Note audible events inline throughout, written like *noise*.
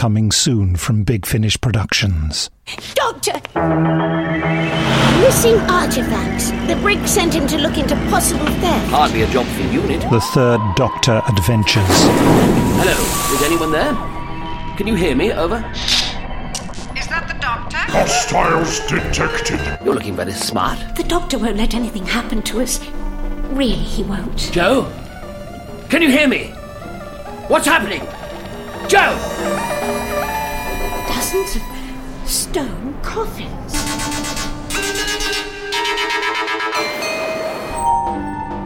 coming soon from Big Finish Productions. Doctor! Missing artifacts. The brig sent him to look into possible theft. Hardly a job for unit. The Third Doctor Adventures. Hello, is anyone there? Can you hear me? Over. Is that the doctor? Hostiles detected. You're looking very smart. The doctor won't let anything happen to us. Really, he won't. Jo? Can you hear me? What's happening? Jo! Dozens of stone coffins.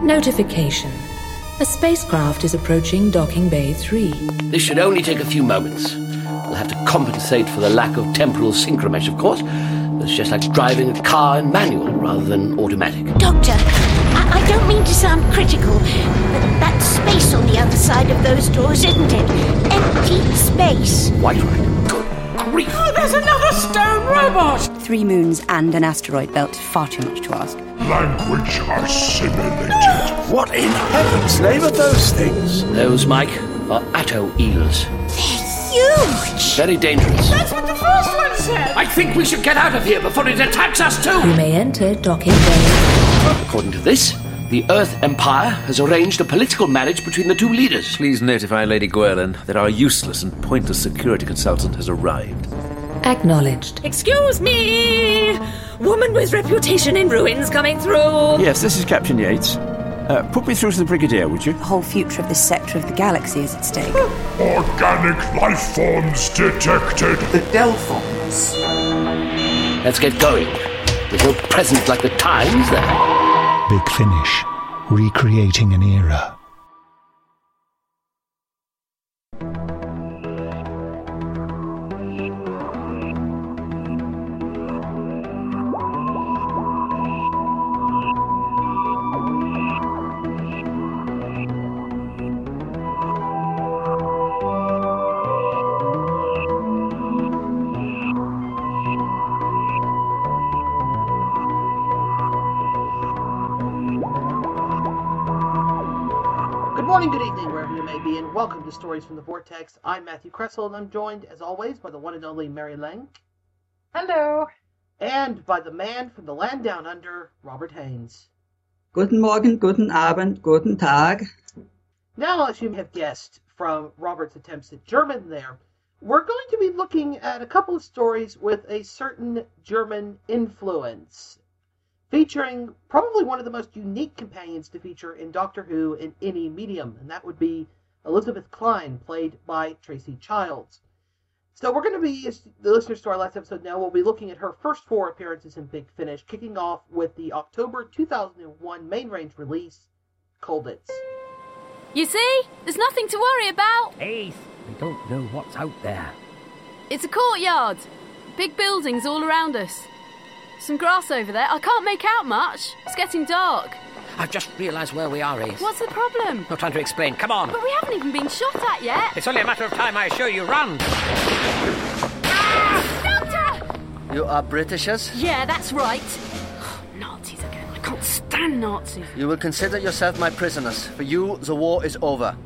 Notification. A spacecraft is approaching Docking Bay 3. This should only take a few moments. We'll have to compensate for the lack of temporal synchromesh, of course. It's just like driving a car in manual rather than automatic. Doctor, I, I don't mean to sound critical, but that space on the other side of those doors, isn't it? Empty space. Quite right. Good grief. Oh, there's another stone robot! Three moons and an asteroid belt. Far too much to ask. Language assimilated. What in heaven's name are those things? Those, Mike, are atto eels. They're huge! Very dangerous. That's what the first one said! I think we should get out of here before it attacks us too. You may enter Docking Bay. According to this, the Earth Empire has arranged a political marriage between the two leaders. Please notify Lady Gwerlin that our useless and pointless security consultant has arrived. Acknowledged. Excuse me! Woman with reputation in ruins coming through! Yes, this is Captain Yates. Uh, put me through to the Brigadier, would you? The whole future of this sector of the galaxy is at stake. Organic life forms detected. The Delphons. Let's get going. There's no present like the times there. Big Finish. Recreating an era. Welcome to Stories from the Vortex. I'm Matthew Kresal, and I'm joined, as always, by the one and only Mary Lang, Hello. and by the man from the land down under, Robert Haynes. Guten Morgen, guten Abend, guten Tag. Now, as you may have guessed from Robert's attempts at German there, we're going to be looking at a couple of stories with a certain German influence, featuring probably one of the most unique companions to feature in Doctor Who in any medium, and that would be Elizabeth Klein, played by Tracy Childs. So we're going to be, as the listeners to our last episode now, we'll be looking at her first four appearances in Big Finish, kicking off with the October 2001 main range release, Colditz. You see? There's nothing to worry about. Ace, I don't know what's out there. It's a courtyard. Big buildings all around us. Some grass over there. I can't make out much. It's getting dark. I've just realised where we are, Ace. What's the problem? No time to explain. Come on. But we haven't even been shot at yet. It's only a matter of time, I assure you. Run. Ah! Doctor! You are Britishers? Yeah, that's right. *gasps* Nazis again. I can't stand Nazis. You will consider yourself my prisoners. For you, the war is over.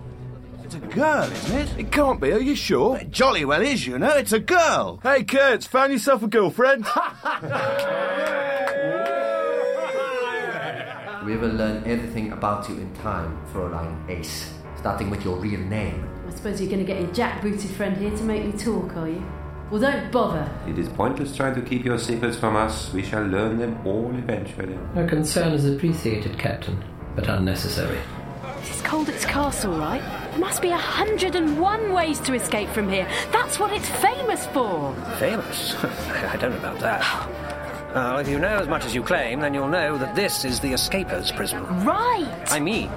It's a girl, isn't it? It can't be, are you sure? It jolly well is, you know. It's a girl. Hey, Kurtz, found yourself a girlfriend? *laughs* We will learn everything about you in time, Fräulein Ace. Starting with your real name. I suppose you're going to get your jack-booted friend here to make me talk, are you? Well, don't bother. It is pointless trying to keep your secrets from us. We shall learn them all eventually. Her concern is appreciated, Captain, but unnecessary. This is Colditz Castle, right? There must be a hundred and one ways to escape from here. That's what it's famous for. Famous? *laughs* I don't know about that. *sighs* Well, if you know as much as you claim, then you'll know that this is the escapers' prison. Right. I mean,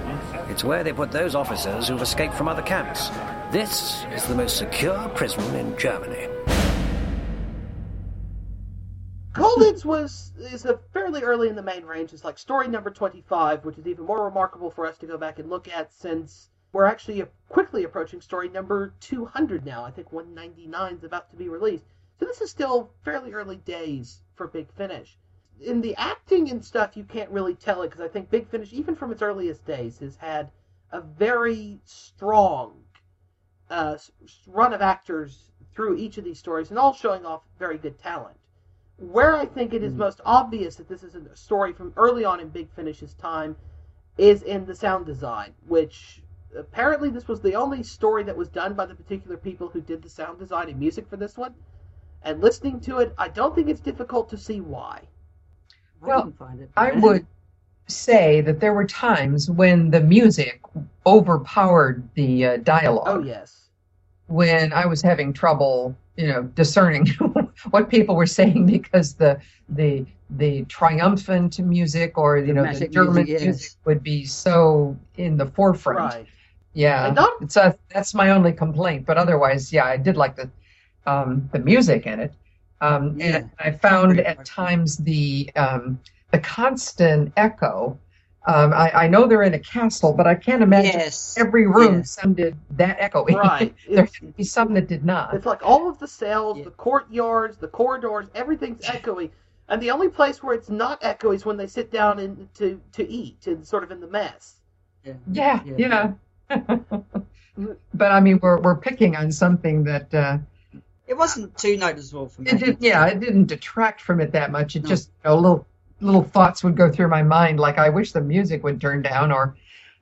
it's where they put those officers who've escaped from other camps. This is the most secure prison in Germany. Colditz was is a fairly early in the main range. It's like story number twenty five, which is even more remarkable for us to go back and look at since we're actually quickly approaching story number two hundred now. I think one ninety nine is about to be released. So this is still fairly early days for Big Finish. In the acting and stuff, you can't really tell it because I think Big Finish, even from its earliest days, has had a very strong uh, run of actors through each of these stories, and all showing off very good talent. Where I think it is most obvious that this is a story from early on in Big Finish's time is in the sound design, which apparently this was the only story that was done by the particular people who did the sound design and music for this one. And listening to it, I don't think it's difficult to see why. Well, I would say that there were times when the music overpowered the uh, dialogue. Oh yes. When I was having trouble, you know, discerning *laughs* what people were saying because the the the triumphant music or you know the German music, music, would be so in the forefront. Right. Yeah, And not- it's a, that's my only complaint. But otherwise, yeah, I did like the um, the music in it, um, and I found at times the um, the constant echo. Um, I, I know they're in a castle, but I can't imagine Yes. every room Yes. sounded that echoey. *laughs* Right. there had to be some that did not. It's like all of the cells, the courtyards, the corridors, everything's *laughs* echoey. And the only place where it's not echoey is when they sit down and to, to eat and sort of in the mess. Yeah, yeah. *laughs* but I mean, we're we're picking on something that uh, It wasn't too noticeable for me. it did, yeah, it didn't detract from it that much. It just you know, little little thoughts would go through my mind, like I wish the music would turn down, or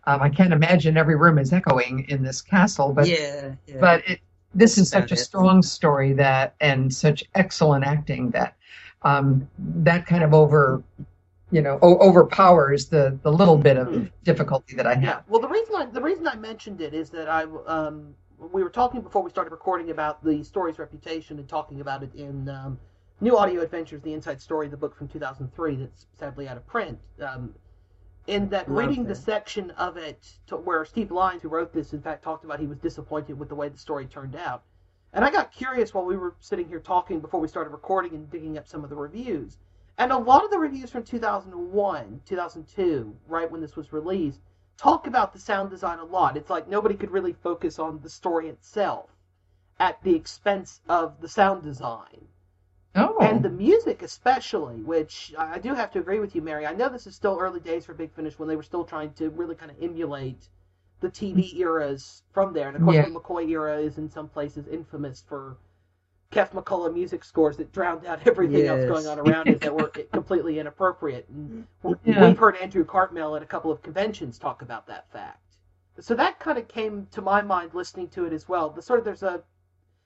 um, I can't imagine every room is echoing in this castle. But Yeah, yeah. but it, this is such a it. strong story that and such excellent acting that um, that kind of over you know o- overpowers the the little bit of difficulty that I have. Yeah. Well, the reason I the reason I mentioned it is that I um we were talking before we started recording about the story's reputation and talking about it in um, New Audio Adventures: The Inside Story, the book from 2003 that's sadly out of print. Um, in that Love reading the section of it to where Steve Lyons, who wrote this, in fact talked about he was disappointed with the way the story turned out. And I got curious while we were sitting here talking before we started recording and digging up some of the reviews. And a lot of the reviews from 2001, 2002, right when this was released, talk about the sound design a lot. It's like nobody could really focus on the story itself at the expense of the sound design. Oh. And the music, especially, which I do have to agree with you, Mary. I know this is still early days for Big Finish when they were still trying to really kind of emulate the TV eras from there. And of course, Yeah. the McCoy era is in some places infamous for Keff McCulloch music scores that drowned out *laughs* everything else going on around it that were *laughs* completely inappropriate. And Yeah. we've heard Andrew Cartmel at a couple of conventions talk about that fact. So that kind of came to my mind listening to it as well. The sort of there's a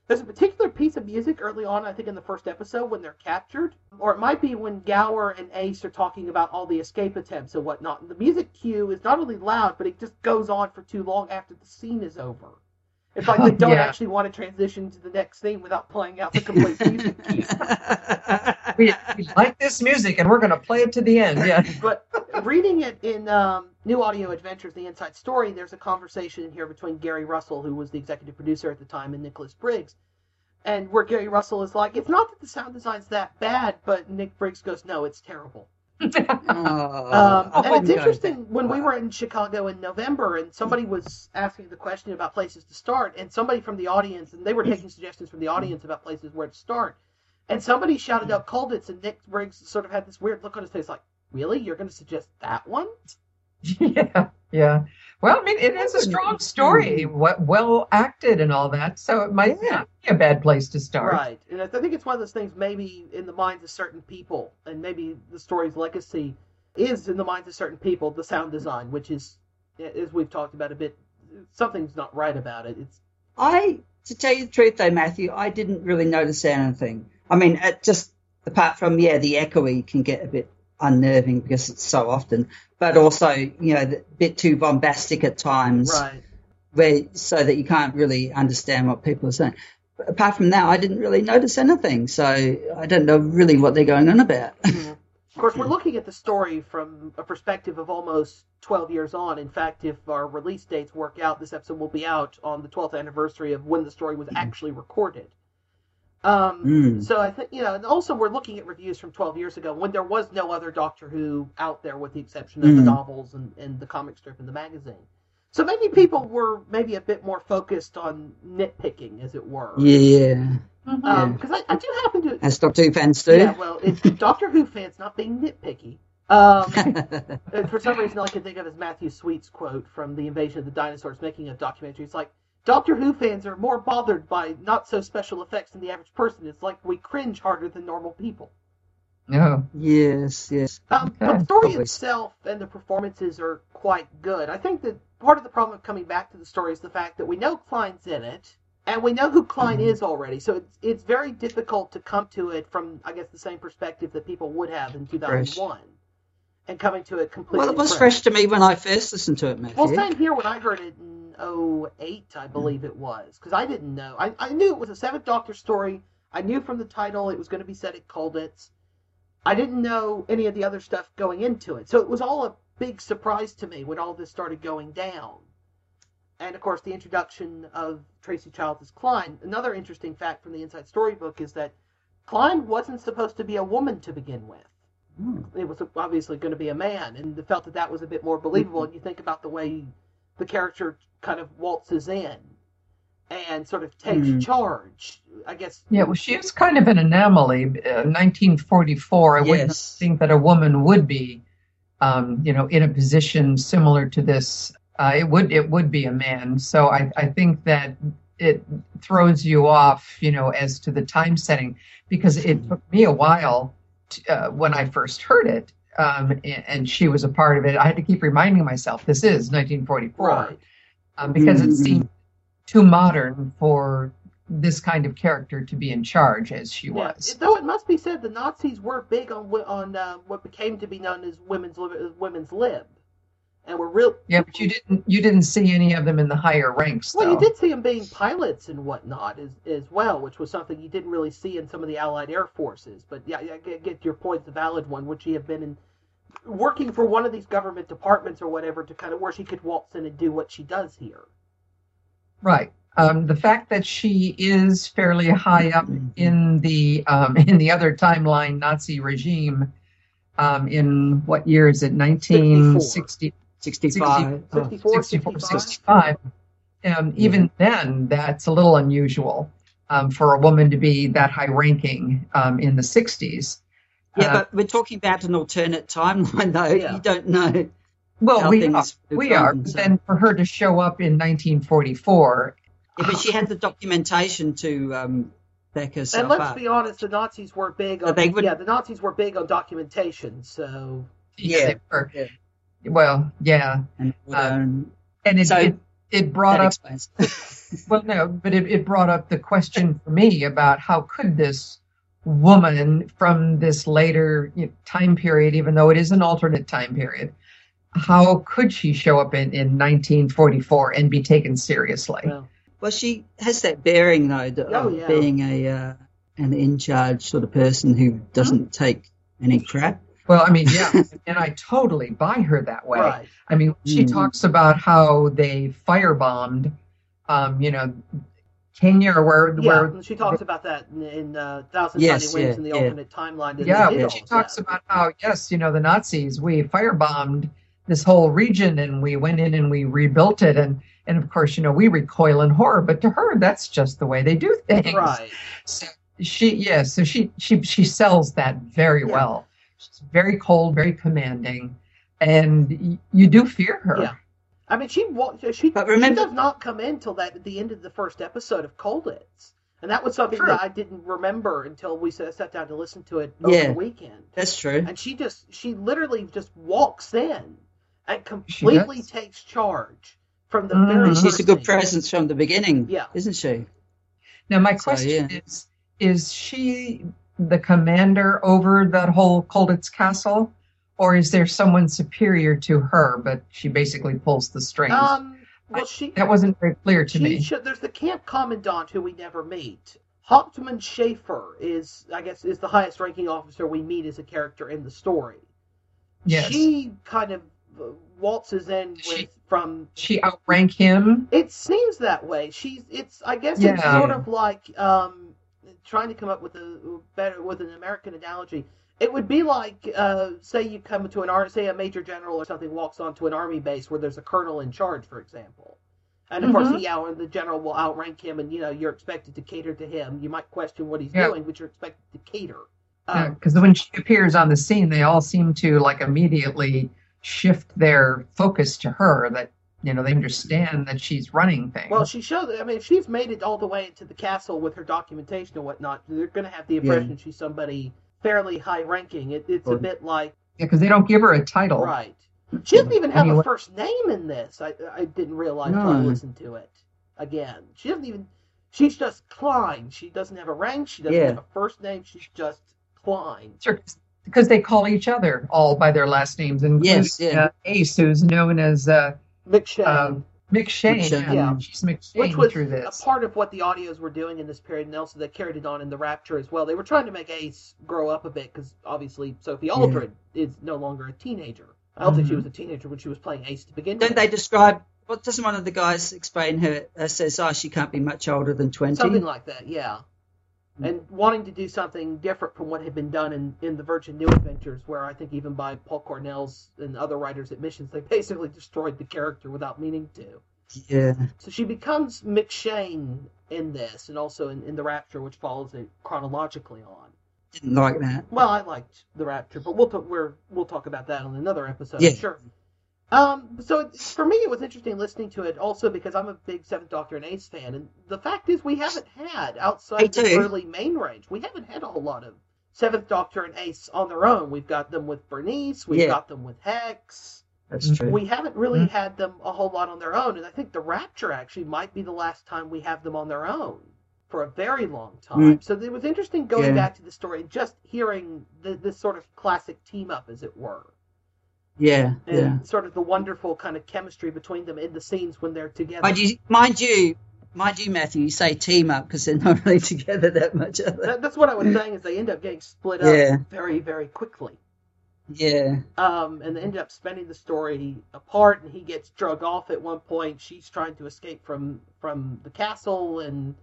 there's a particular piece of music early on, I think in the first episode when they're captured, or it might be when Gower and Ace are talking about all the escape attempts and whatnot. And the music cue is not only loud, but it just goes on for too long after the scene is over. It's like they don't Yeah. actually want to transition to the next scene without playing out the complete *laughs* music cue. we, we like this music and we're going to play it to the end. Yeah. *laughs* but reading it in um, New Audio Adventures, the Inside Story, there's a conversation in here between Gary Russell, who was the executive producer at the time, and Nicholas Briggs. And where Gary Russell is like, it's not that the sound design's that bad, but Nick Briggs goes, no, it's terrible. Um, and it's no. interesting when we were in Chicago in November, and somebody was asking the question about places to start, and somebody from the audience, and they were taking suggestions from the audience about places where to start, and somebody shouted out Colditz, and Nick Briggs sort of had this weird look on his face, like, "Really? You're going to suggest that one?" *laughs* yeah, yeah. Well, I mean, it is a strong story, mm-hmm. well acted and all that, so it might not be a bad place to start. Right, and I think it's one of those things maybe in the minds of certain people, and maybe the story's legacy is in the minds of certain people the sound design, which is, as we've talked about a bit, something's not right about it. It's I, to tell you the truth though, Matthew, I didn't really notice anything. I mean, it just apart from yeah, the echoey can get a bit unnerving because it's so often, but also you know, a bit too bombastic at times, right. where so that you can't really understand what people are saying. But apart from that, I didn't really notice anything, so I don't know really what they're going on about. Of course, we're *laughs* looking at the story from a perspective of almost 12 years on. In fact, if our release dates work out, this episode will be out on the 12th anniversary of when the story was mm-hmm. actually recorded. Um, Mm. So I think, you know, and also we're looking at reviews from 12 years ago when there was no other Doctor Who out there with the exception of the Mm. novels and, and the comic strip and the magazine. So maybe people were maybe a bit more focused on nitpicking, as it were. yeah, Because I, I do happen to as Doctor Who fans do. yeah, well, it's *laughs* Doctor Who fans not being nitpicky. Um, *laughs* for some reason, all I can think of is Matthew Sweet's quote from the Invasion of the Dinosaurs, making a documentary. It's like Doctor Who fans are more bothered by not so special effects than the average person. It's like we cringe harder than normal people. No. Yes, yes. Um, but the story itself and the performances are quite good. I think that part of the problem of coming back to the story is the fact that we know Klein's in it, and we know who Klein Mm-hmm. is already. So it's it's very difficult to come to it from, I guess, the same perspective that people would have in 2001, and coming to it completely. Well, it was fresh. fresh to me when I first listened to it, Matthew. Well, same here when I heard it in 08, I believe it was, because I didn't know. I, I knew it was a Seventh Doctor story. I knew from the title it was going to be set at Colditz. I didn't know any of the other stuff going into it. So it was all a big surprise to me when all this started going down. And of course, the introduction of Tracy Childs as Klein. Another interesting fact from the Inside Storybook is that Klein wasn't supposed to be a woman to begin with hmm. it was obviously going to be a man, and felt that that was a bit more believable. *laughs* And you think about the way the character kind of waltzes in and sort of takes Hmm. charge. I guess. Yeah, well, she is kind of an anomaly. Uh, 1944, I wouldn't think that a woman would be, um, you know, in a position similar to this. Uh, it would it would be a man. So I, I think that it throws you off, you know, as to the time setting because it took me a while to, uh, when I first heard it, um, and, and she was a part of it. I had to keep reminding myself this is 1944 Right. um, because it Mhm. seemed too modern for this kind of character to be in charge as she Yeah. was. Though it must be said, the Nazis were big on on uh, what became to be known as women's lib- women's lib, and were real. Yeah, but you didn't you didn't see any of them in the higher ranks Well, though. you did see them being pilots and whatnot as as well, which was something you didn't really see in some of the Allied air forces. But yeah, yeah get, get your point, the valid one. Would she have been in working for one of these government departments or whatever to kind of where she could waltz in and do what she does here? Right. Um, the fact that she is fairly high up in the um, *laughs* in the other timeline Nazi regime um, in what year is it? 1960, 65. 64, 64, 65. 65. Um, even then, that's a little unusual um, for a woman to be that high ranking um, in the 60s. Yeah, Uh, but we're talking about an alternate timeline, though. Yeah. You don't know. well, how we things are. We are. so- Then for her to show up in 1944, Yeah, but she had the documentation to um, back herself And let's up. be honest, the Nazis were big on they would- yeah, the Nazis were big on documentation. So yeah, they were. Well, yeah, And, um, and it So- it, it brought up *laughs* well, no, but it, it brought up the question for me about how could this woman from this later you know, time period, even though it is an alternate time period, how could she show up in, in 1944 and be taken seriously? well, Well, she has that bearing, though, th- Oh, of yeah. being a uh, an in charge sort of person who doesn't take any crap. Well, I mean, yeah, and I totally buy her that way. right. I mean, she Mm. talks about how they firebombed, um, you know, Kenya or where, Yeah, where she talks about that in, in uh, Thousand Yes, Tiny Wings yeah, in the yeah. alternate timeline. yeah, she talks that. about how yes, you know, the Nazis we firebombed this whole region and we went in and we rebuilt it and and of course, you know, we recoil in horror, but to her that's just the way they do *laughs* things. right. So she yeah, so she she she sells that very Yeah. well. She's very cold, very commanding, and y- you do fear her. Yeah. I mean, she wa- she, But remember- she does not come in till that at the end of the first episode of Colditz, and that was something True. that I didn't remember until we sat sat down to listen to it over Yeah. the weekend. That's true. And she just she literally just walks in and completely takes charge from the very. And she's a good scene. presence from the beginning, Yeah. isn't she? Now my So, question yeah. is is she the commander over that whole Colditz castle? Or is there someone superior to her, but she basically pulls the strings? Um, well, she that wasn't very clear to She me. should- there's the camp commandant who we never meet. Hauptmann Schaefer is, I guess, is the highest ranking officer we meet as a character in the story. Yes. She kind of uh, waltzes in with She- from. she outrank him. It seems that way. She's. It's. I guess it's sort of like um, trying to come up with a better with an American analogy. It would be like, uh, say you come to an army, say a major general or something walks onto an army base where there's a colonel in charge, for example. And of course, Mhm. he out, the general will outrank him, and you know you're expected to cater to him. You might question what he's Yeah. doing, but you're expected to cater. Um, Because when she appears on the scene, they all seem to like immediately shift their focus to her. That you know, they understand that she's running things. Well, she showed. I mean, if she's made it all the way into the castle with her documentation and whatnot, they're going to have the impression Yeah. she's somebody fairly high ranking. It, it's a bit like yeah, because they don't give her a title. right. She doesn't even have Anyway. a first name in this. I I didn't realize until I No. listened to it again. She doesn't even. She's just Klein. She doesn't have a rank. She doesn't Yeah. have a first name. She's just Klein. Sure, because they call each other all by their last names, and Yes, yeah. uh, Ace, who's known as uh, McShane. um, McShane. McShane. Yeah, she's McShane Which was through this. a part of what the audios were doing in this period, and also they carried it on in the Rapture as well. They were trying to make Ace grow up a bit because obviously Sophie Aldred is no longer a teenager. I don't think she Mhm. was a teenager when she was playing Ace to begin with. Don't with. they describe? What doesn't one of the guys explain her? Uh, says, "Oh, she can't be much older than 20. Something like that, yeah. Hmm. And wanting to do something different from what had been done in, in the Virgin New Adventures, where I think even by Paul Cornell's and other writers' admissions, they basically destroyed the character without meaning to. Yeah. So she becomes McShane in this, and also in, in the Rapture, which follows it chronologically on. Didn't like that. Well, I liked the Rapture, but we'll talk, we're, we'll talk about that on another episode. Yeah. Sure. Um, so for me, it was interesting listening to it also because I'm a big Seventh Doctor and Ace fan, and the fact is we haven't had Me outside the early main range, we haven't had a whole lot of Seventh Doctor and Ace on their own. We've got them with Bernice, we've Yeah. got them with Hex. That's true. We haven't really Mhm. had them a whole lot on their own, and I think the Rapture actually might be the last time we have them on their own for a very long time. Mm. So it was interesting going Yeah. back to the story and just hearing the, this sort of classic team up, as it were, Yeah. and Yeah. sort of the wonderful kind of chemistry between them in the scenes when they're together. Mind you, mind you, mind you, Matthew. You say team up because they're not *laughs* really together that much. That- that's what I was saying is they end up getting split up Yeah. very, very quickly. Yeah. um, and they end up spending the story apart. And he gets drug off at one point. She's trying to escape from from the castle and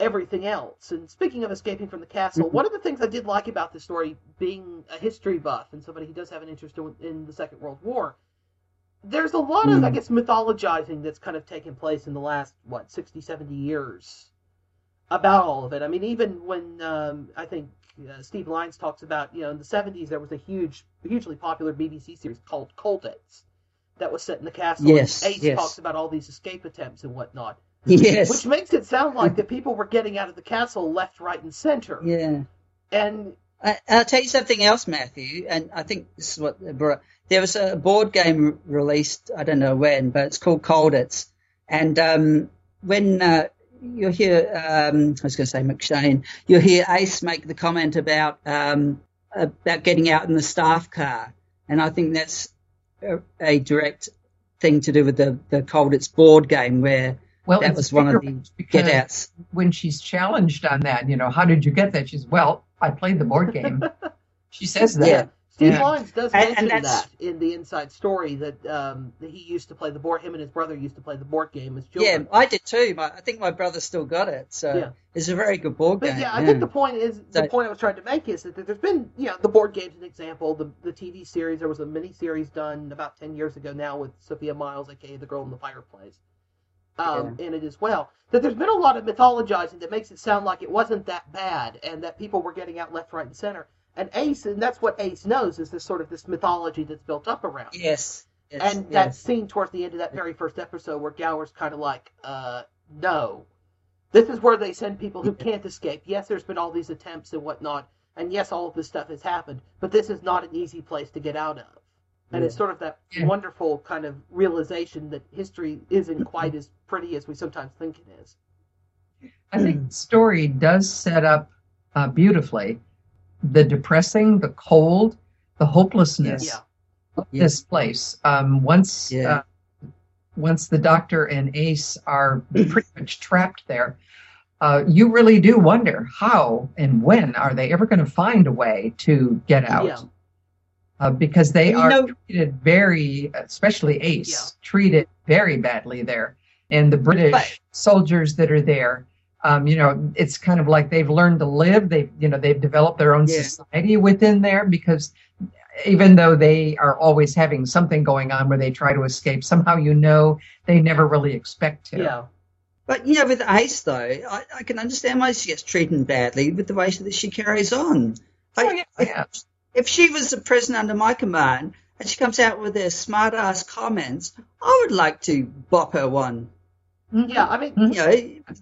everything else. And speaking of escaping from the castle, Mm-hmm. one of the things I did like about this story, being a history buff and somebody who does have an interest in, in the Second World War, there's a lot of, I Mm. guess, mythologizing that's kind of taken place in the last what 60, 70 years about all of it. I mean, even when um, I think uh, Steve Lyons talks about, you know, in the 70s there was a huge, hugely popular BBC series called Colditz that was set in the castle. Yes, and Ace yes. talks about all these escape attempts and whatnot. Yes. Which makes it sound like the people were getting out of the castle left, right, and center. Yeah. And I, I'll tell you something else, Matthew, and I think this is what. There was a board game re- released, I don't know when, but it's called Colditz. And um, when uh, you hear, um, I was going to say McShane, you'll hear Ace make the comment about um, about getting out in the staff car, and I think that's a, a direct thing to do with the the Colditz board game where Well, that was one of the because get outs. When she's challenged on that, you know, how did you get that? She's, well, I played the board game. *laughs* she says that. Yeah. Steve Yeah. Lyons does And- mention and that in the inside story that um, that he used to play the board. Him and his brother used to play the board game as children. Yeah. I did too. My, I think my brother still got it, so Yeah. it's a very good board But game. yeah, I think the point is the point I was trying to make is that there's been you know the board game's an example. The the TV series there was a mini series done about ten years ago now with Sophia Myles, aka the girl in the fireplace, um, in it as well. That there's been a lot of mythologizing that makes it sound like it wasn't that bad and that people were getting out left, right, and center. And Ace, and that's what Ace knows is this sort of this mythology that's built up around. Yes. yes, and that scene towards the end of that very first episode where Gower's kind of like, uh, no. This is where they send people who can't escape. Yes, there's been all these attempts and whatnot, and yes, all of this stuff has happened, but this is not an easy place to get out of. And it's sort of that wonderful kind of realization that history isn't quite as pretty as we sometimes think it is. I think the story does set up uh, beautifully the depressing, the cold, the hopelessness Yeah. of this place. Um, once, Yeah. uh, once the doctor and Ace are pretty much trapped there, uh, you really do wonder how and when are they ever going to find a way to get out? Yeah. Uh, because they are treated very, especially Ace, treated very badly there. And the British But- soldiers that are there, um, you know, it's kind of like they've learned to live. They've, you know, they've developed their own Yeah. society within there because even though they are always having something going on where they try to escape, somehow you know they never really expect to. Yeah. But you know, with Ace though, I, I can understand why she gets treated badly with the way that she carries on. Oh, I- yeah, I- yeah. If she was a prisoner under my command, and she comes out with her smart ass comments, I would like to bop her one. Yeah, I mean, You know,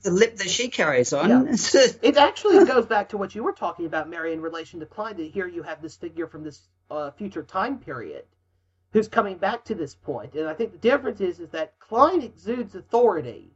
the lip that she carries on. Yeah. *laughs* it actually goes back to what you were talking about, Mary, in relation to Klein. That here you have this figure from this uh, future time period who's coming back to this point. point, and I think the difference is is that Klein exudes authority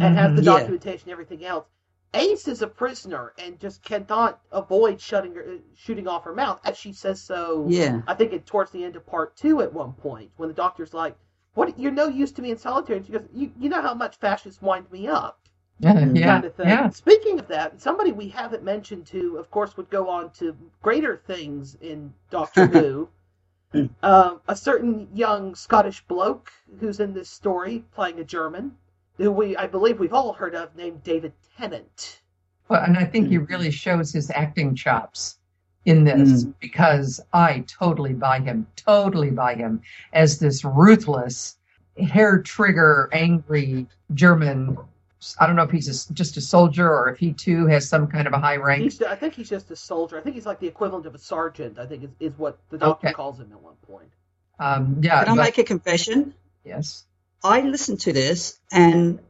and has the Mhm. Yeah. documentation and everything else. Ace is a prisoner and just cannot avoid shutting her, shooting off her mouth, as she says so. Yeah. I think it towards the end of part two at one point when the doctor's like, "What? You're no use to me in solitary." And she goes, "You, you know how much fascists wind me up." Yeah, *laughs* yeah, kind of thing. yeah. Speaking of that, somebody we haven't mentioned who, of course, would go on to greater things in Doctor *laughs* Who, um, a certain young Scottish bloke who's in this story playing a German, who we, I believe, we've all heard of, named David Tennant. Well, and I think he really shows his acting chops in this because I totally buy him, totally buy him as this ruthless, hair trigger, angry German. I don't know if he's a, just a soldier or if he too has some kind of a high rank. He's, I think he's just a soldier. I think he's like the equivalent of a sergeant. I think is, is what the doctor Okay. calls him at one point. Um, yeah, Can I but- make a confession? yes. I listened to this, and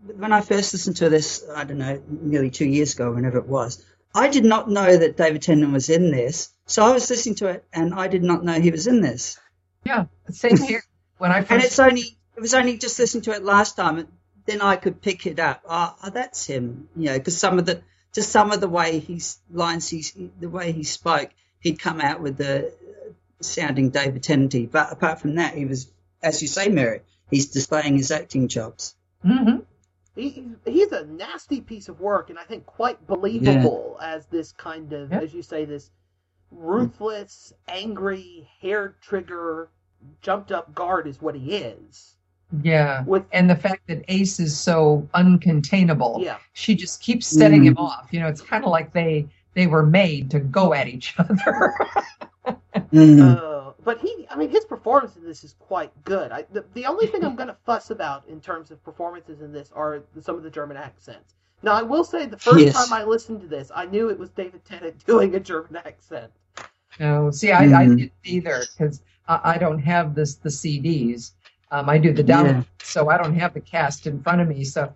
when I first listened to this, I don't know, nearly two years ago, whenever it was, I did not know that David Tennant was in this. So I was listening to it, and I did not know he was in this. Yeah, same here. When I *laughs* first And it's only it was only just listening to it last time, and then I could pick it up. Oh, oh, that's him, you know, because some of the just some of the way he's lines he's the way he spoke, he'd come out with the sounding David Tennanty. But apart from that, he was, as you say, Mary, he's displaying his acting chops. Mm-hmm. He, he's a nasty piece of work, and I think quite believable as this kind of, as you say, this ruthless, angry, hair trigger, jumped up guard is what he is. Yeah. With- and the fact that Ace is so uncontainable. Yeah. She just keeps setting him Mm. off. You know, it's kind of like they they were made to go at each *laughs* other. Uh, *laughs* but he, I mean, his performance in this is quite good. I, the, the only thing I'm going *laughs* to fuss about in terms of performances in this are some of the German accents. Now, I will say the first Yes. time I listened to this, I knew it was David Tennant *laughs* doing a German accent. no, see, I, I Mhm. didn't either because I, I don't have this the CDs. Um, I do the download, Yeah. so I don't have the cast in front of me. So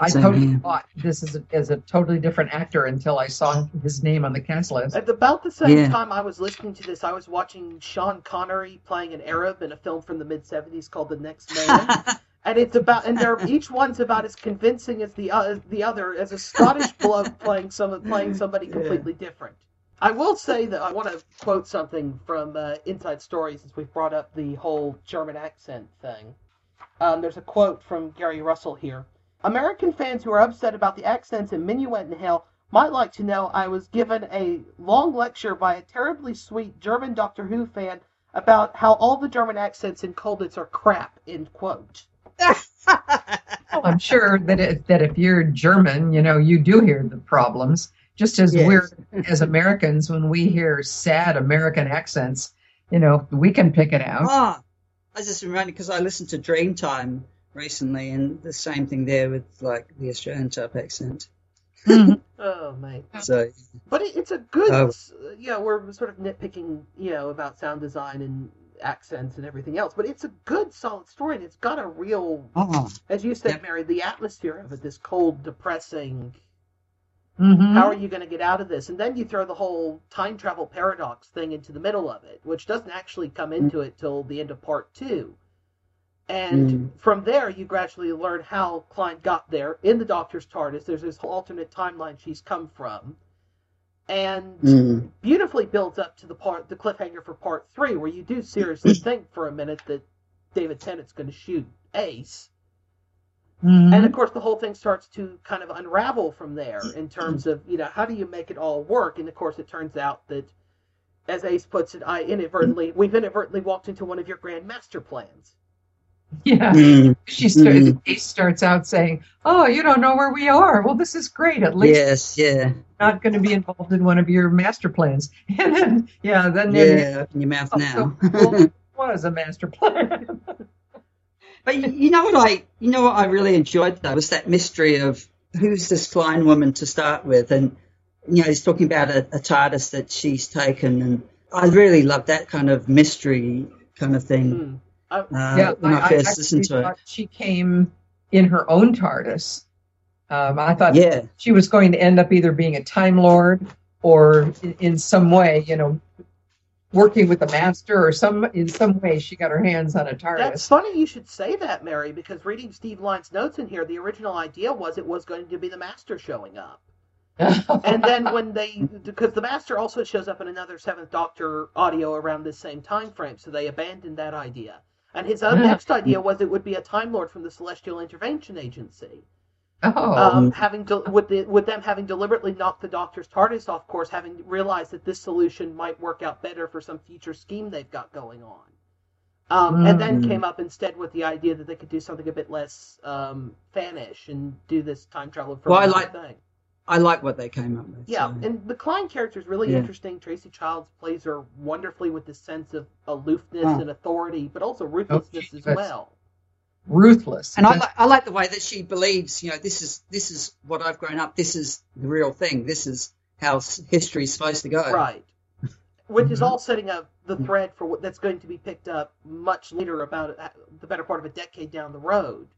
I Same totally here. thought this is a, as a totally different actor until I saw his name on the cast list. At about the same Yeah. time I was listening to this, I was watching Sean Connery playing an Arab in a film from the mid '70s called The Next Man, *laughs* and it's about and they're each one's about as convincing as the uh, the other as a Scottish bloke playing some playing somebody completely different. I will say that I want to quote something from uh, Inside Story since we've brought up the whole German accent thing. Um, there's a quote from Gary Russell here. American fans who are upset about the accents in Minuet in Hell might like to know I was given a long lecture by a terribly sweet German Doctor Who fan about how all the German accents in Colditz are crap, end quote. Well, *laughs* I'm sure that if, that if you're German, you know, you do hear the problems. Just as Yes. we're as Americans when we hear sad American accents, you know, we can pick it out. Ah, I was just reminded because I listened to Dreamtime recently, and the same thing there with like the Australian type accent. *laughs* Oh, mate. So But it, it's a good, uh, you know, we're sort of nitpicking, you know, about sound design and accents and everything else, but it's a good, solid story, and it's got a real, Oh. as you said, Mary, the atmosphere of it, this cold, depressing, Mhm. how are you going to get out of this? And then you throw the whole time travel paradox thing into the middle of it, which doesn't actually come into it till the end of part two. And Mm. from there, you gradually learn how Klein got there in the Doctor's TARDIS. There's this alternate timeline she's come from, and Mm. beautifully builds up to the part, the cliffhanger for part three, where you do seriously *clears throat* think for a minute that David Tennant's going to shoot Ace. Mm-hmm. And of course, the whole thing starts to kind of unravel from there in terms of, you know, how do you make it all work? And of course, it turns out that, as Ace puts it, I inadvertently, we've inadvertently walked into one of your grand master plans. *laughs* Yeah. Mm. She starts, Mm. Ace starts out saying, "Oh, you don't know where we are. Well, this is great. At least yes, yeah, not going to be involved in one of your master plans." *laughs* And then, yeah, then yeah, open your mouth Oh, now. so, *laughs* well, was a master plan. But you, you know what I, you know what I really enjoyed though was that mystery of who's this flying woman to start with, and you know he's talking about a, a TARDIS that she's taken, and I really love that kind of mystery kind of thing. Hmm. Uh, yeah, when I, I, first I listened actually to it. thought she came in her own TARDIS. Um, I thought Yeah. she was going to end up either being a Time Lord or in, in some way, you know, working with the Master or some in some way she got her hands on a That's TARDIS. funny you should say that, Mary, because reading Steve Lyons' notes in here, the original idea was it was going to be the Master showing up. *laughs* and then when they, because the Master also shows up in another Seventh Doctor audio around this same time frame, so they abandoned that idea. And his uh, next idea was it would be a Time Lord from the Celestial Intervention Agency. Oh, Um, having de- with the, with them having deliberately knocked the Doctor's TARDIS off course, having realized that this solution might work out better for some future scheme they've got going on. Um, And then Mm. came up instead with the idea that they could do something a bit less um, fanish and do this time travel Well, I like- thing. I like what they came up with. Yeah, so. and the Klein character is really Yeah. interesting. Tracy Childs plays her wonderfully with this sense of aloofness Oh. and authority, but also ruthlessness as well. Ruthless. And I like I like the way that she believes. You know, this is this is what I've grown up. This is the real thing. This is how s- history's supposed to go. Right. Which is Mhm. all setting up the thread for what that's going to be picked up much later about uh, the better part of a decade down the road.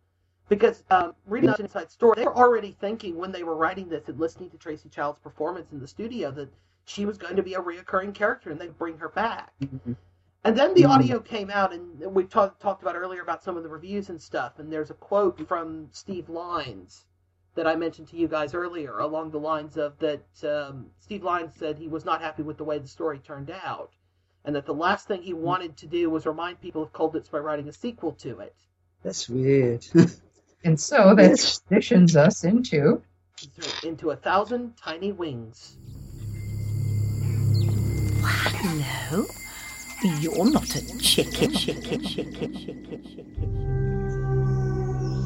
Because um, reading the Inside Story, they were already thinking when they were writing this and listening to Tracy Child's performance in the studio that she was going to be a reoccurring character and they'd bring her back. And then the Mhm. audio came out, and we talked talked about earlier about some of the reviews and stuff. And there's a quote from Steve Lyons that I mentioned to you guys earlier, along the lines of that um, Steve Lyons said he was not happy with the way the story turned out, and that the last thing he wanted to do was remind people of Colditz by writing a sequel to it. That's weird. *laughs* And so that transitions us into Into a thousand tiny wings. No, You're not a chicken, chicken, chicken, chicken, chicken.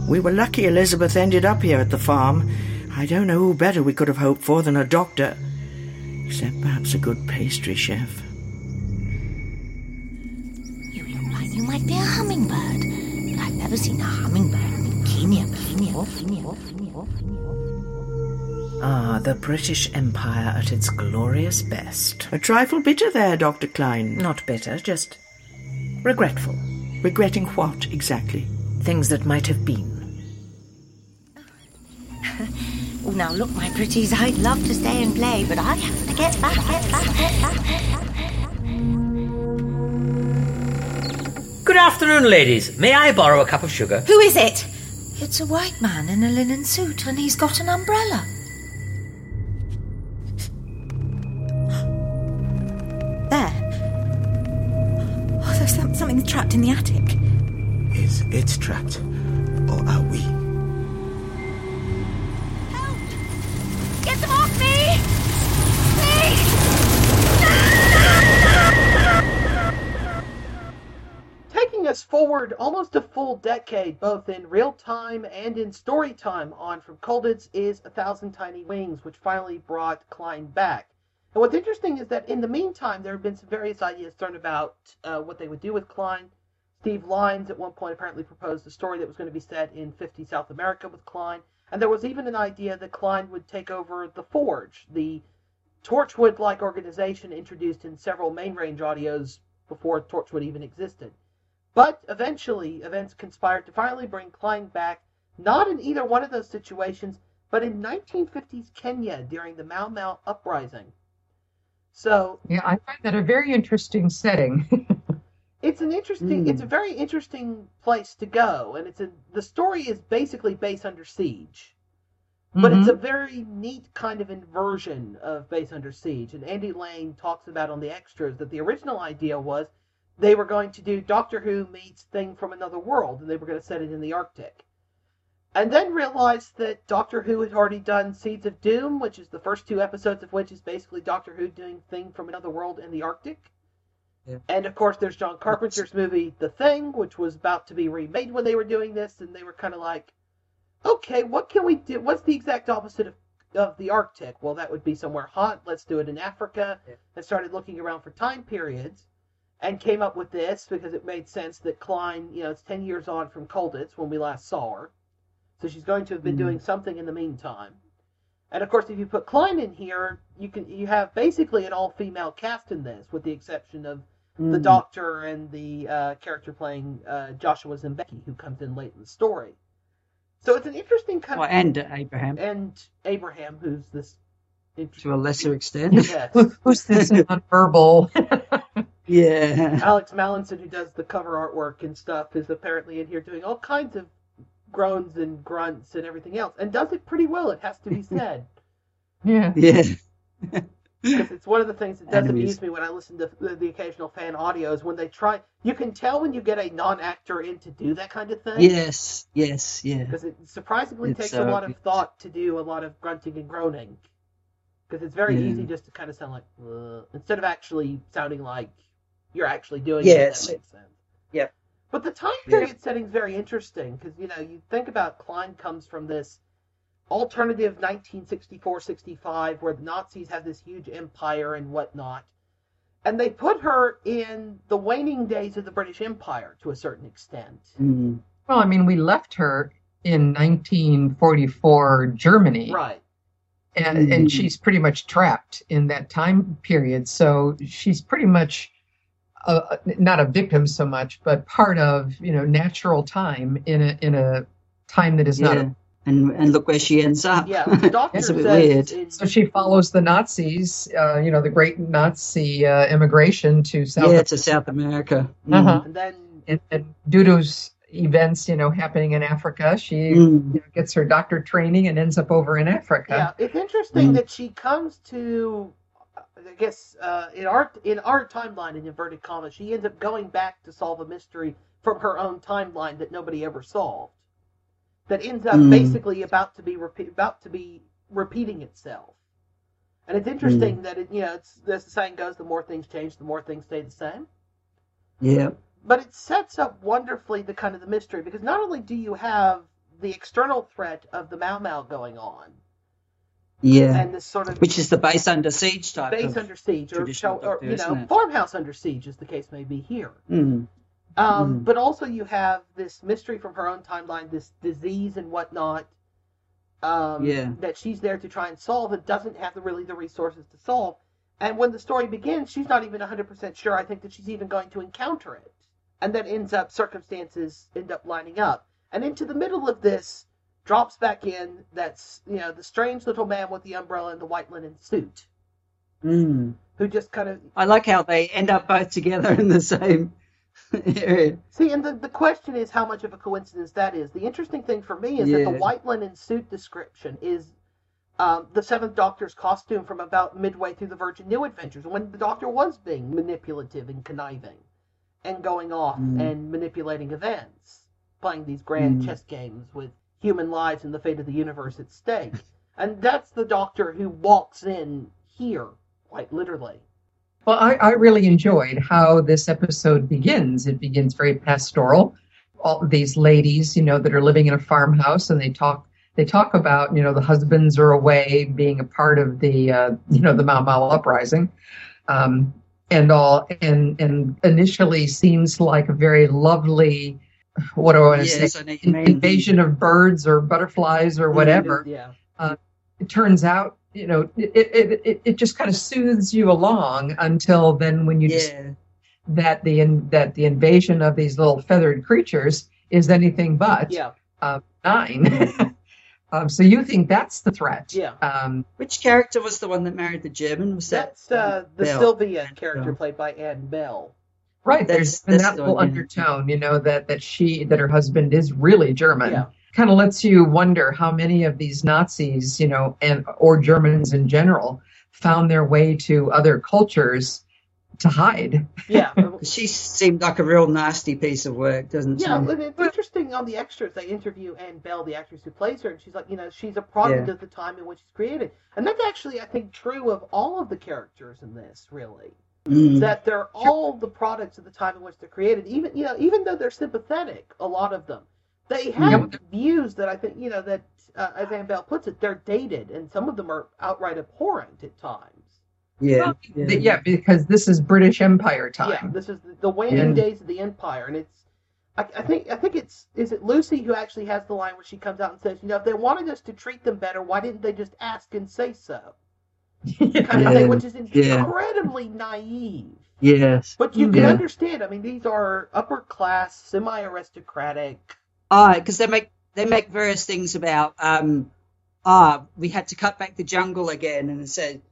We were lucky Elizabeth ended up here at the farm. I don't know who better we could have hoped for than a doctor. Except perhaps a good pastry chef. You look like you might be a hummingbird, but I've never seen a hummingbird in Kenya before. Ah, the British Empire at its glorious best. A trifle bitter there, Dr. Klein. Not bitter, just regretful. Regretting what, exactly? Things that might have been. *laughs* Oh, now look, my pretties, I'd love to stay and play, but I have to get back, get back, get back, get back. Good afternoon, ladies. May I borrow a cup of sugar? Who is it? It's a white man in a linen suit, and he's got an umbrella. There. Oh, there's some, something trapped in the attic. Is it trapped? Or are we? Get them off me! Taking us forward almost a full decade, both in real time and in story time, on From Colditz is A Thousand Tiny Wings, which finally brought Klein back. And what's interesting is that in the meantime, there have been some various ideas thrown about uh, what they would do with Klein. Steve Lyons at one point apparently proposed a story that was going to be set in 50 South America with Klein. And there was even an idea that Klein would take over the Forge, the Torchwood like organization introduced in several main range audios before Torchwood even existed. But eventually, events conspired to finally bring Klein back, not in either one of those situations, but in 1950s Kenya during the Mau Mau uprising. So yeah, I find that a very interesting setting. *laughs* it's an interesting, it's a very interesting place to go, and it's a the story is basically base under siege, but it's a mm-hmm. very neat kind of inversion of base under siege. And Andy Lane talks about on the extras that the original idea was they were going to do Doctor Who meets Thing from Another World, and they were going to set it in the Arctic. And then realized that Doctor Who had already done Seeds of Doom, which is the first two episodes of which is basically Doctor Who doing Thing from Another World in the Arctic. Yeah. And of course, there's John Carpenter's movie The Thing, which was about to be remade when they were doing this, and they were kind of like, okay, what can we do? What's the exact opposite of, of the Arctic? Well, that would be somewhere hot. Let's do it in Africa. And started looking around for time periods and came up with this because it made sense that Klein, you know, it's 10 years on from Colditz when we last saw her. So she's going to have been Mhm. doing something in the meantime. And of course, if you put Klein in here, you can you have basically an all-female cast in this, with the exception of the Mm. Doctor and the uh, character playing uh, Joshua Zembecki, who comes in late in the story. So it's an interesting kind Oh, of and Abraham and Abraham, who's this to a lesser extent. Yes. *laughs* Who's this nonverbal? *laughs* yeah. *laughs* Alex Mallinson, who does the cover artwork and stuff, is apparently in here doing all kinds of groans and grunts and everything else, and does it pretty well. It has to be said. *laughs* Yeah. Yeah. because it's one of the things that does Enemies. amuse me when I listen to the, the occasional fan audios when they try. You can tell when you get a non-actor in to do that kind of thing. Yes. Yes. Yeah. Because it surprisingly It's, takes a uh, lot of thought to do a lot of grunting and groaning. Because it's very Yeah. easy just to kind of sound like "Ugh," instead of actually sounding like you're actually doing it. if Yes. that makes sense. Yep. But the time Yeah. period setting is very interesting because you know you think about Klein comes from this alternative 1964-65 where the Nazis have this huge empire and whatnot, and they put her in the waning days of the British Empire to a certain extent. Mm. Well, I mean, we left her in 1944 Germany. Right. And, and Mm. she's pretty much trapped in that time period. So she's pretty much uh, not a victim so much, but part of you know natural time in a in a time that is not. Yeah. A, And and look where she ends up. Yeah, *laughs* the doctor It's a bit says weird. in- so she follows the Nazis, uh, you know, the great Nazi uh, immigration to South. yeah, to South America. Mm. Uh-huh. and then And, and due to events, you know, happening in Africa, she Mm. you know, gets her doctor training and ends up over in Africa. Yeah, it's interesting Mm. that she comes to, I guess, uh, in our in our timeline in inverted commas, she ends up going back to solve a mystery from her own timeline that nobody ever solved. That ends up Mm. basically about to be repeat, about to be repeating itself. And it's interesting Mm. that it, you know, it's as the saying goes, the more things change, the more things stay the same. Yeah. But it sets up wonderfully the kind of the mystery because not only do you have the external threat of the Mau Mau going on, Yeah. and this sort of Which is the base under siege type. base of under siege, or, shall- or you know, it? farmhouse under siege, as the case may be here. Mm. Um, Mm. But also, you have this mystery from her own timeline, this disease and whatnot. Um, Yeah. That she's there to try and solve, and doesn't have the, really the resources to solve. And when the story begins, she's not even 100% sure. I think that she's even going to encounter it, and that ends up circumstances end up lining up. And into the middle of this, drops back in that's you know the strange little man with the umbrella and the white linen suit, Mm. who just kind of I like how they end up both together in the same *laughs* area. See, and the, the question is how much of a coincidence that is. The interesting thing for me is that the white linen suit description is um, the Seventh Doctor's costume from about midway through the Virgin New Adventures, when the Doctor was being manipulative and conniving, and going off Mm. and manipulating events, playing these grand Mm. chess games with human lives and the fate of the universe at stake. and that's the Doctor who walks in here, quite literally. Well, I, I really enjoyed how this episode begins. It begins very pastoral. All these ladies, you know, that are living in a farmhouse, and they talk. They talk about, you know, the husbands are away, being a part of the, uh, you know, the Mau Mau uprising, um, and all. And and initially seems like a very lovely, what do I want to Yes, say, I know what you mean. invasion of birds or butterflies or whatever Yeah. uh, it turns out, you know, it, it, it, it just kind of soothes you along until then when you just, that the in, that the invasion of these little feathered creatures is anything but Yeah. uh, nine. *laughs* um, so you think that's the threat? Yeah. Um, Which character was the one that married the German? Was that uh, the Bell? Sylvia character Bell. played by Ann Bell. Right. That's- There's been that's that the little undertone, you know, that that she that her husband is really German. Yeah. Kind of lets you wonder how many of these Nazis, you know, and or Germans in general, found their way to other cultures to hide. Yeah. *laughs* She seemed like a real nasty piece of work, doesn't Yeah, she? and it's interesting on the extras they interview Ann Bell, the actress who plays her, and she's like, you know, she's a product Yeah. of the time in which it's created, and that's actually, I think, true of all of the characters in this. Really, Mm. that they're all the products of the time in which they're created. Even you know, even though they're sympathetic, a lot of them, they have views that I think you know that, uh, as Ann Bell puts it, they're dated, and some of them are outright abhorrent at times. Yeah. Well, th- yeah, because this is British Empire time. Yeah, this is the, the waning And- days of the empire, and it's I, I think I think it's is it Lucy who actually has the line where she comes out and says, you know, if they wanted us to treat them better, why didn't they just ask and say so? Thing, *laughs* which is Yeah. incredibly naive. Yes. But you can Yeah. understand. I mean, these are upper class, semi aristocratic. Oh, because they make they make various things about um ah we had to cut back the jungle again and it said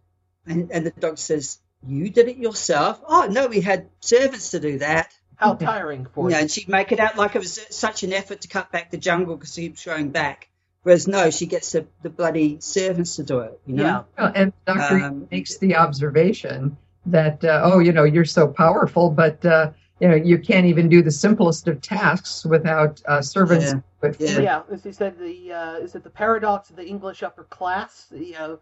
and, and the dog says you did it yourself oh no we had servants to do that How tiring for you. yeah and she'd make it out like it was such an effort to cut back the jungle because he keeps going back whereas no she gets the, the bloody servants to do it you know Well, and Doctor Um, makes the observation that uh, oh, you know, you're so powerful, but uh, you know, you can't even do the simplest of tasks without uh, servants. Yeah. But for- Yeah, as you said, the uh, is it the paradox of the English upper class? You know,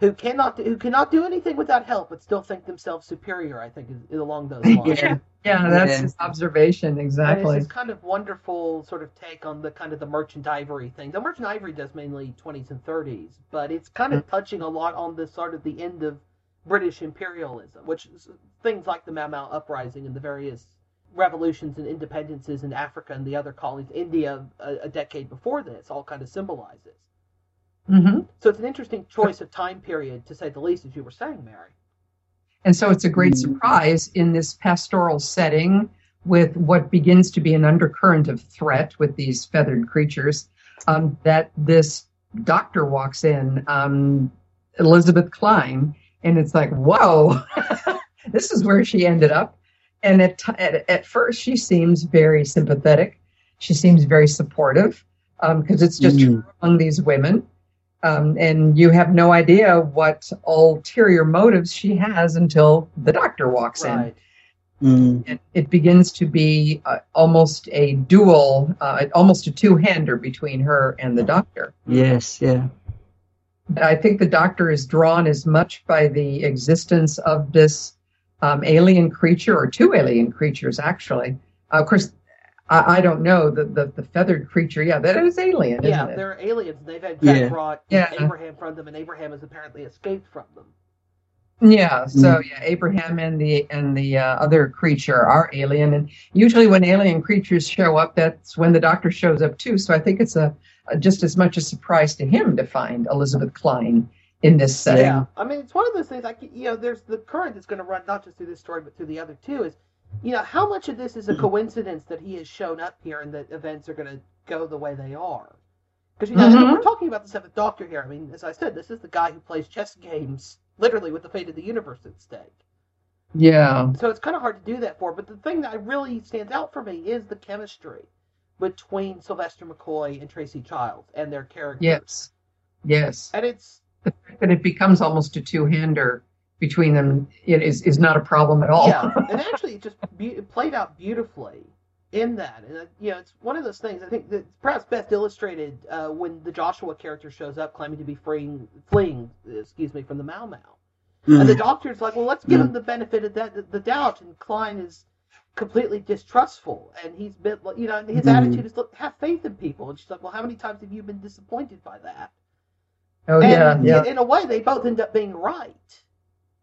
who cannot who cannot do anything without help, but still think themselves superior. I think is, is along those lines. yeah, yeah, that's Yeah. his observation And exactly. it's this kind of wonderful sort of take on the kind of the merchant ivory thing. The merchant ivory does mainly 20s and 30s, but it's kind of mm. touching a lot on the sort of the end of British imperialism, which is things like the Mau Mau uprising and the various revolutions and independences in Africa and the other colonies, India a, a decade before this, all kind of symbolizes. Hmm So it's an interesting choice of time period, to say the least, as you were saying, Mary. And so it's a great surprise in this pastoral setting with what begins to be an undercurrent of threat with these feathered creatures um, that this doctor walks in, um, Elizabeth Klein, and it's like, whoa, *laughs* this is where she ended up. And at, t- at, at first, she seems very sympathetic. She seems very supportive because it's just her among these women. Um, and you have no idea what ulterior motives she has until the doctor walks Right. Mm. in. And it begins to be uh, almost a dual, uh, almost a two-hander between her and the doctor. yes yeah I think the doctor is drawn as much by the existence of this um, alien creature, or two alien creatures, actually. Uh, of course, I, I don't know the, the the feathered creature. Yeah, that is alien, isn't Yeah, it? they're aliens. They've had Yeah. brought Yeah. Abraham from them, and Abraham has apparently escaped from them. Yeah, so yeah, Abraham and the and the uh, other creature are alien, and usually when alien creatures show up, that's when the doctor shows up too. So I think it's a, a just as much a surprise to him to find Elizabeth Klein in this setting. Yeah, I mean, it's one of those things. Like you know, there's the current that's going to run not just through this story but through the other two. Is you know how much of this is a coincidence that he has shown up here and that events are going to go the way they are. Because you know Mhm. we're talking about the seventh Doctor here. I mean, as I said, this is the guy who plays chess games literally with the fate of the universe at stake. Yeah. So it's kind of hard to do that for. But the thing that really stands out for me is the chemistry between Sylvester McCoy and Tracey Childs and their characters. Yes. Yes. And it's The fact that it becomes almost a two-hander between them it is is not a problem at all. Yeah, and *laughs* actually, it just be- it played out beautifully in that. And uh, you know, it's one of those things. I think that's perhaps best illustrated uh, when the Joshua character shows up, claiming to be freeing, fleeing, excuse me, from the Mau Mau. And the doctor's like, well, let's give him the benefit of that, the, the doubt. And Klein is completely distrustful, and he's been, you know, his Mhm. attitude is, look, have faith in people. And she's like, well, how many times have you been disappointed by that? Oh and yeah, yeah. in a way, they both end up being right.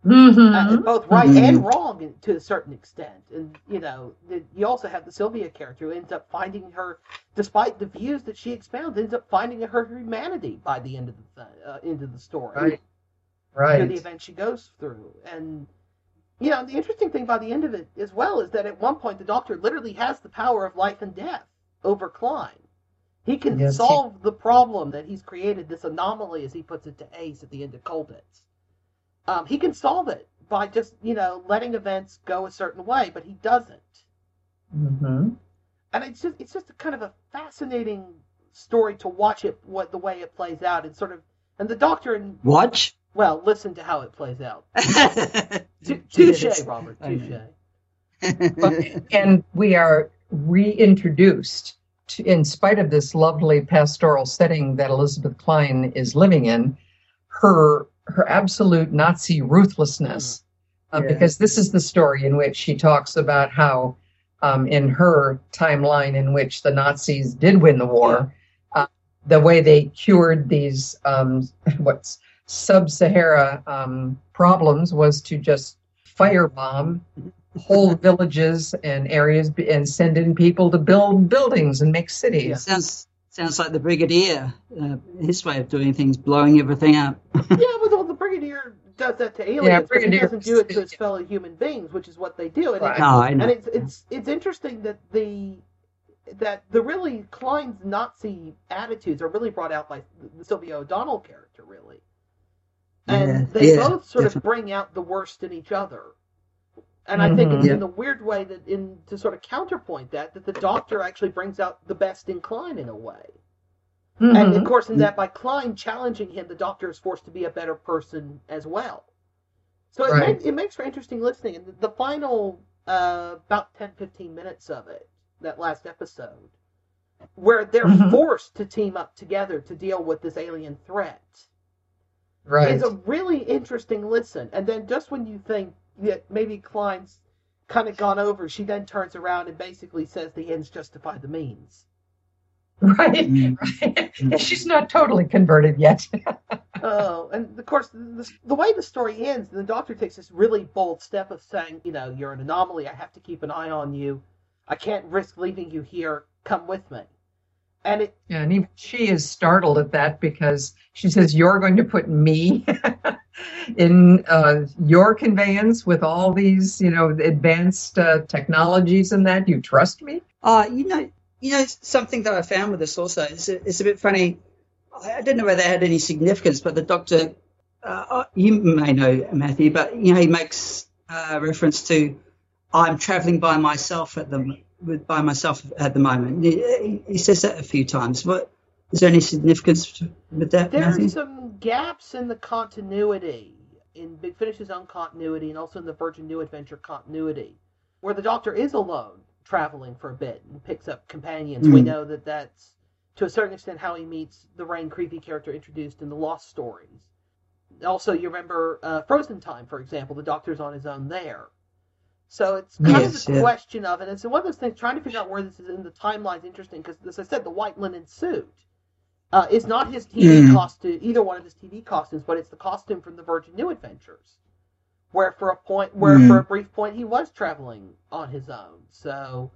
Mhm. Uh, both right Mhm. and wrong in- to a certain extent. And you know, the, you also have the Sylvia character who ends up finding her, despite the views that she expounds, ends up finding her humanity by the end of the th- uh, end of the story. Right. Through the Right. event she goes through, and you know, the interesting thing by the end of it as well is that at one point the Doctor literally has the power of life and death over Klein. He can Yes, he- solve the problem that he's created, this anomaly, as he puts it to Ace at the end of Colditz. Um, he can solve it by just, you know, letting events go a certain way, but he doesn't. hmm And it's just it's just a kind of a fascinating story to watch it what the way it plays out and sort of and the doctor and watch well, listen to how it plays out. *laughs* Tou- Touche, Robert. I Touche. *laughs* And we are reintroduced to, in spite of this lovely pastoral setting that Elizabeth Klein is living in, her her absolute Nazi ruthlessness. Uh, Yeah. Because this is the story in which she talks about how, um, in her timeline, in which the Nazis did win the war, uh, the way they cured these um, *laughs* what's sub-Sahara um, problems was to just firebomb whole villages and areas and send in people to build buildings and make cities. Sounds sounds like the Brigadier, uh, his way of doing things, blowing everything up. *laughs* yeah, but well, the Brigadier does that to aliens, Yeah, but he doesn't do it to his fellow human beings, which is what they do. And, Right. it- No, and it's it's it's interesting that the that the really Klein's Nazi attitudes are really brought out by the Sylvia O'Donnell character, really, and Yeah, they yeah, both sort of bring out the worst in each other. And I think Mhm. it's Yeah. in the weird way that in to sort of counterpoint that that the Doctor actually brings out the best in Klein in a way. And of course, in that by Klein challenging him, the Doctor is forced to be a better person as well. So it, Right. makes, it makes for interesting listening. And the, the final, uh, about 10, 15 minutes of it, that last episode, where they're Mhm. forced to team up together to deal with this alien threat, Right. is a really interesting listen. And then just when you think that maybe Klein's kind of gone over, she then turns around and basically says the ends justify the means. *laughs* Right, right. *laughs* She's not totally converted yet. *laughs* Oh, and of course, the, the way the story ends, the doctor takes this really bold step of saying, you know, you're an anomaly. I have to keep an eye on you. I can't risk leaving you here. Come with me. And it, Yeah, and even she is startled at that because she says, You're going to put me in uh, your conveyance with all these, you know, advanced uh, technologies and that. You trust me? Uh, you know, you know something that I found with this also is it's a bit funny. I don't know whether it had any significance, but the doctor, uh, you may know Matthew, but you know he makes uh, reference to I'm travelling by myself at the with by myself at the moment. He, he- he says that a few times. What is there any significance with that, there Matthew? are some gaps in the continuity, in Big Finish's own continuity, and also in the Virgin New Adventure continuity, where the Doctor is alone traveling for a bit and picks up companions. We Mm. know that that's to a certain extent how he meets the Raine Creevy character introduced in the Lost Stories. Also, you remember uh, Frozen Time, for example. The Doctor's on his own there. So it's kind Yes, of a yeah. question of it. It's one of those things trying to figure out where this is in the timeline is interesting because, as I said, the white linen suit uh, is not his TV Mm. costume, either one of his TV costumes, but it's the costume from the Virgin New Adventures, where for a point, where Mm. for a brief point he was traveling on his own. So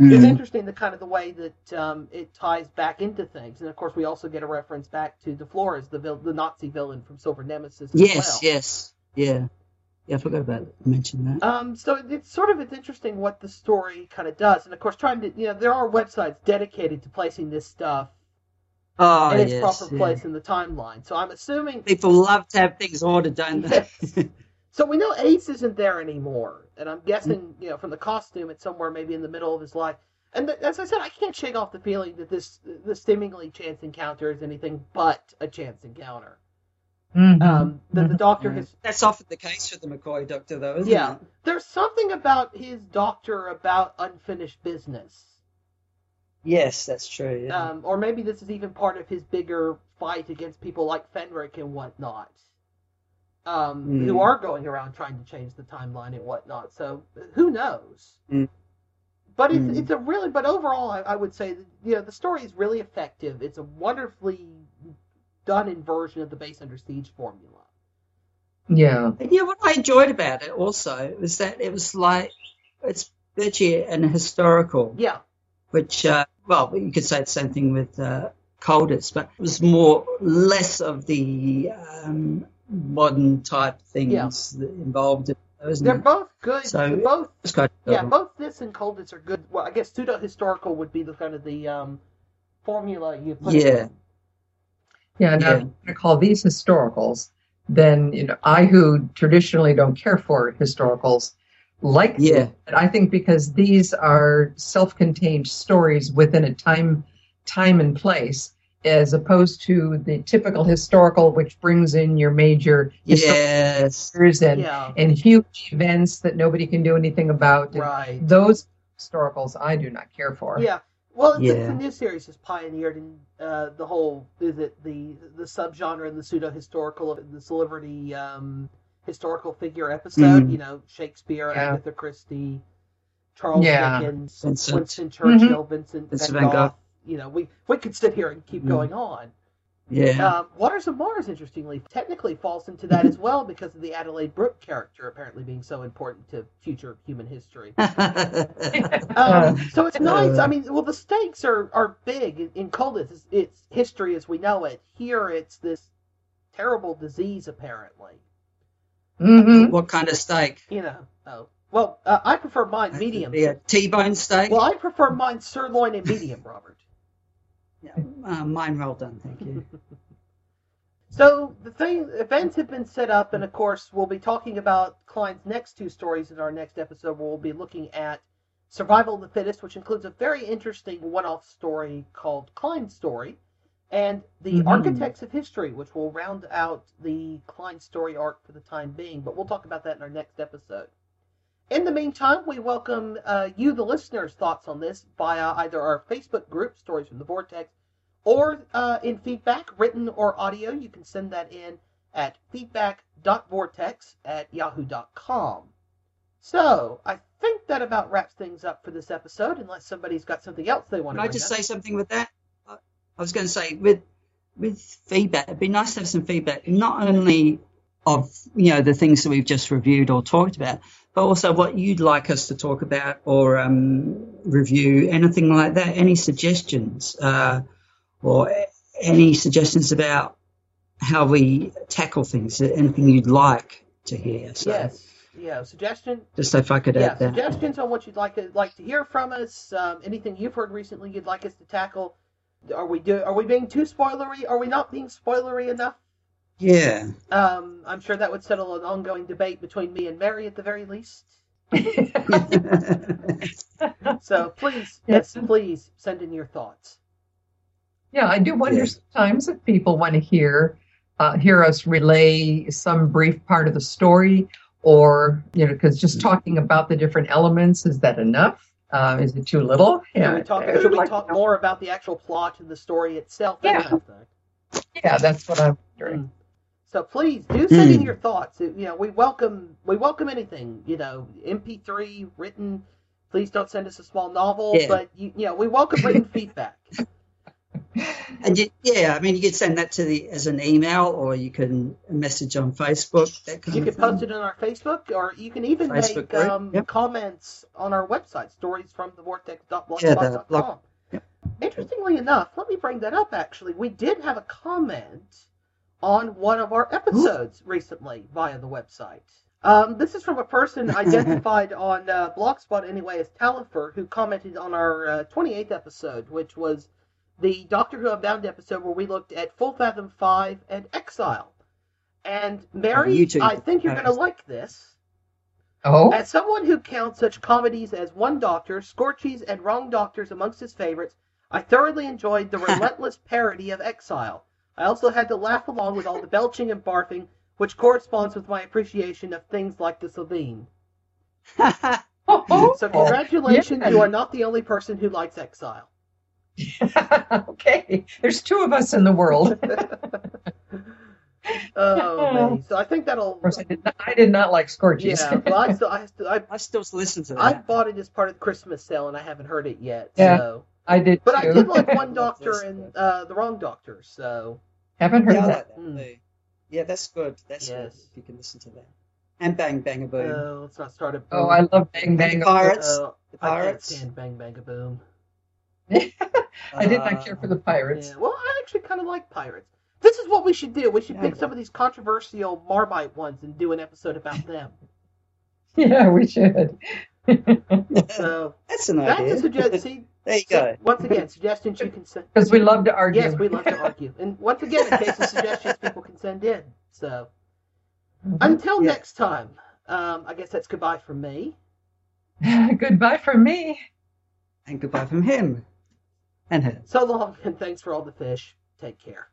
Mm. it's interesting the kind of the way that um, it ties back into things, and of course we also get a reference back to De Flores, the vil- the Nazi villain from Silver Nemesis. As Yes, well. yes, yeah, yeah. I forgot about it. mention that. Um, so it's sort of it's interesting what the story kind of does, and of course trying to you know there are websites dedicated to placing this stuff Oh, in its yes, proper yeah. place in the timeline. So I'm assuming People love to have things ordered, don't they? *laughs* So we know Ace isn't there anymore, and I'm guessing, you know, from the costume, it's somewhere maybe in the middle of his life. And th- as I said, I can't shake off the feeling that this this seemingly chance encounter is anything but a chance encounter. Mm-hmm. Um, that the Doctor has That's often the case with the McCoy Doctor, though, isn't yeah, it? there's something about his Doctor about unfinished business. Yes, that's true. Yeah. Um, or maybe this is even part of his bigger fight against people like Fenric and whatnot, um, Mm. who are going around trying to change the timeline and whatnot. So who knows? Mm. But it's Mm. it's a really but overall I, I would say that, you know the story is really effective. It's a wonderfully done inversion of the base under siege formula. Yeah. And yeah, what I enjoyed about it also was that it was like it's virtually an historical, Yeah. which uh, well, you could say the same thing with uh, Colditz, but it was more less of the um, modern type things that involved it, isn't They're it? both good. So They're both it's quite yeah, both this and Colditz are good. Well, I guess pseudo historical would be the kind of the um, formula you put. Yeah. in. Yeah, now Yeah. if you're going to call these historicals, then you know I who traditionally don't care for historicals like Yeah. them. And I think because these are self-contained stories within a time time and place as opposed to the typical historical which brings in your major Yes. figures and Yeah. and huge events that nobody can do anything about. And Right. Those historicals I do not care for. Yeah. Well, Yeah. the new series has pioneered in uh, the whole is it the the subgenre and the pseudo historical of the celebrity um, historical figure episode. Mhm. You know, Shakespeare, Yeah. Agatha Christie, Charles Yeah. Dickens, Vincent. Winston Churchill, Mhm. Vincent Vincent Van van Gogh. Gogh. You know, we we could sit here and keep Mhm. going on. Yeah. Um, Waters of Mars, interestingly, technically falls into that as well because of the Adelaide Brooke character apparently being so important to future human history. *laughs* um, so it's nice. I mean, well, the stakes are, are big in, in Colditz. It's, it's history as we know it. Here, it's this terrible disease, apparently. Mm-hmm. What kind of steak? You know. Oh. Well, uh, I prefer mine medium. Be a T-bone steak. Well, I prefer mine sirloin and medium, Robert. Uh, mine well done, thank you. *laughs* So the thing, events have been set up, and of course, we'll be talking about Klein's next two stories in our next episode. Where we'll be looking at Survival of the Fittest, which includes a very interesting one-off story called Klein's Story, and the Mhm. Architects of History, which will round out the Klein story arc for the time being. But we'll talk about that in our next episode. In the meantime, we welcome uh, you, the listeners' thoughts on this via either our Facebook group, Stories from the Vortex, or uh, in feedback, written or audio. You can send that in at feedback.vortex at yahoo.com. So, I think that about wraps things up for this episode, unless somebody's got something else they want Can to Can I just up. say something with that? I I was going to say with with feedback, it'd be nice to have some feedback, not only of you know the things that we've just reviewed or talked about, but also what you'd like us to talk about or um, review, anything like that. Any suggestions uh, or any suggestions about how we tackle things? Anything you'd like to hear? So Yes. Yeah, suggestion. just if I could yeah, add that. suggestions on what you'd like to like to hear from us. Um, anything you've heard recently you'd like us to tackle. Are we do? Are we being too spoilery? Are we not being spoilery enough? Yeah. Um, I'm sure that would settle an ongoing debate between me and Mary at the very least. *laughs* so please, yes, please send in your thoughts. Yeah, I do wonder sometimes if people want to hear uh, hear us relay some brief part of the story, or you know, because just talking about the different elements is that enough? Uh, is it too little? Should we talk? I Should we like talk more about the actual plot and the story itself? Yeah. kind of thing. Yeah, that's what I'm wondering. So please do send in Mm. your thoughts. You know, we welcome we welcome anything. You know, MP3 written. Please don't send us a small novel, Yeah. but you, you know, we welcome written feedback. *laughs* And you, yeah, I mean, you could send that to the as an email, or you can message on Facebook. You can post it on our Facebook, or you can even Facebook make um, yep. comments on our website, stories from the Yeah, the blog. Interestingly enough, let me bring that up. Actually, we did have a comment on one of our episodes *gasps* recently via the website. Um, this is from a person *laughs* identified on uh, Blogspot anyway as Talifer, who commented on our uh, 28th episode, which was the Doctor Who Unbound episode where we looked at Full Fathom 5 and Exile. And Mary. I think you're going to like this. Oh, As someone who counts such comedies as One Doctor, Scorchies, and Wrong Doctors amongst his favorites, I thoroughly enjoyed the *laughs* relentless parody of Exile. I also had to laugh along with all the belching and barfing, which corresponds with my appreciation of things like the Sabine. *laughs* so congratulations, yeah. you are not the only person who likes Exile. *laughs* okay. There's two of us in the world. *laughs* Oh, man. so I think that'll. Of course, I did not, I did not like Scorchies. Yeah, well, I still, I still, I, I still listen to that. I bought it as part of the Christmas sale, and I haven't heard it yet. Yeah, So. I did But I did like One *laughs* Doctor and uh, the Wrong Doctor, so. Haven't heard yeah, that. like that too. Yeah, that's good. That's Yes. good. If you can listen to that. And Bang Bang a Boom. No, let's not start a. Oh, I love Bang Bang. the Pirates. Oh, The I can't Pirates. stand Bang Bang a Boom. *laughs* I did not care for the pirates. Yeah, well, I actually kind of like pirates. This is what we should do. We should pick some of these controversial Marmite ones and do an episode about *laughs* them. Yeah, we should. So That's an idea. that's idea. a suggestion. See, There you so, go. Once again, suggestions you can send. Because we love to argue. Yes, we love to argue. And once again, in case of suggestions, people can send in. So Mm-hmm. until next time, um, I guess that's goodbye from me. *laughs* Goodbye from me. And goodbye from him. And her. So long, and thanks for all the fish. Take care.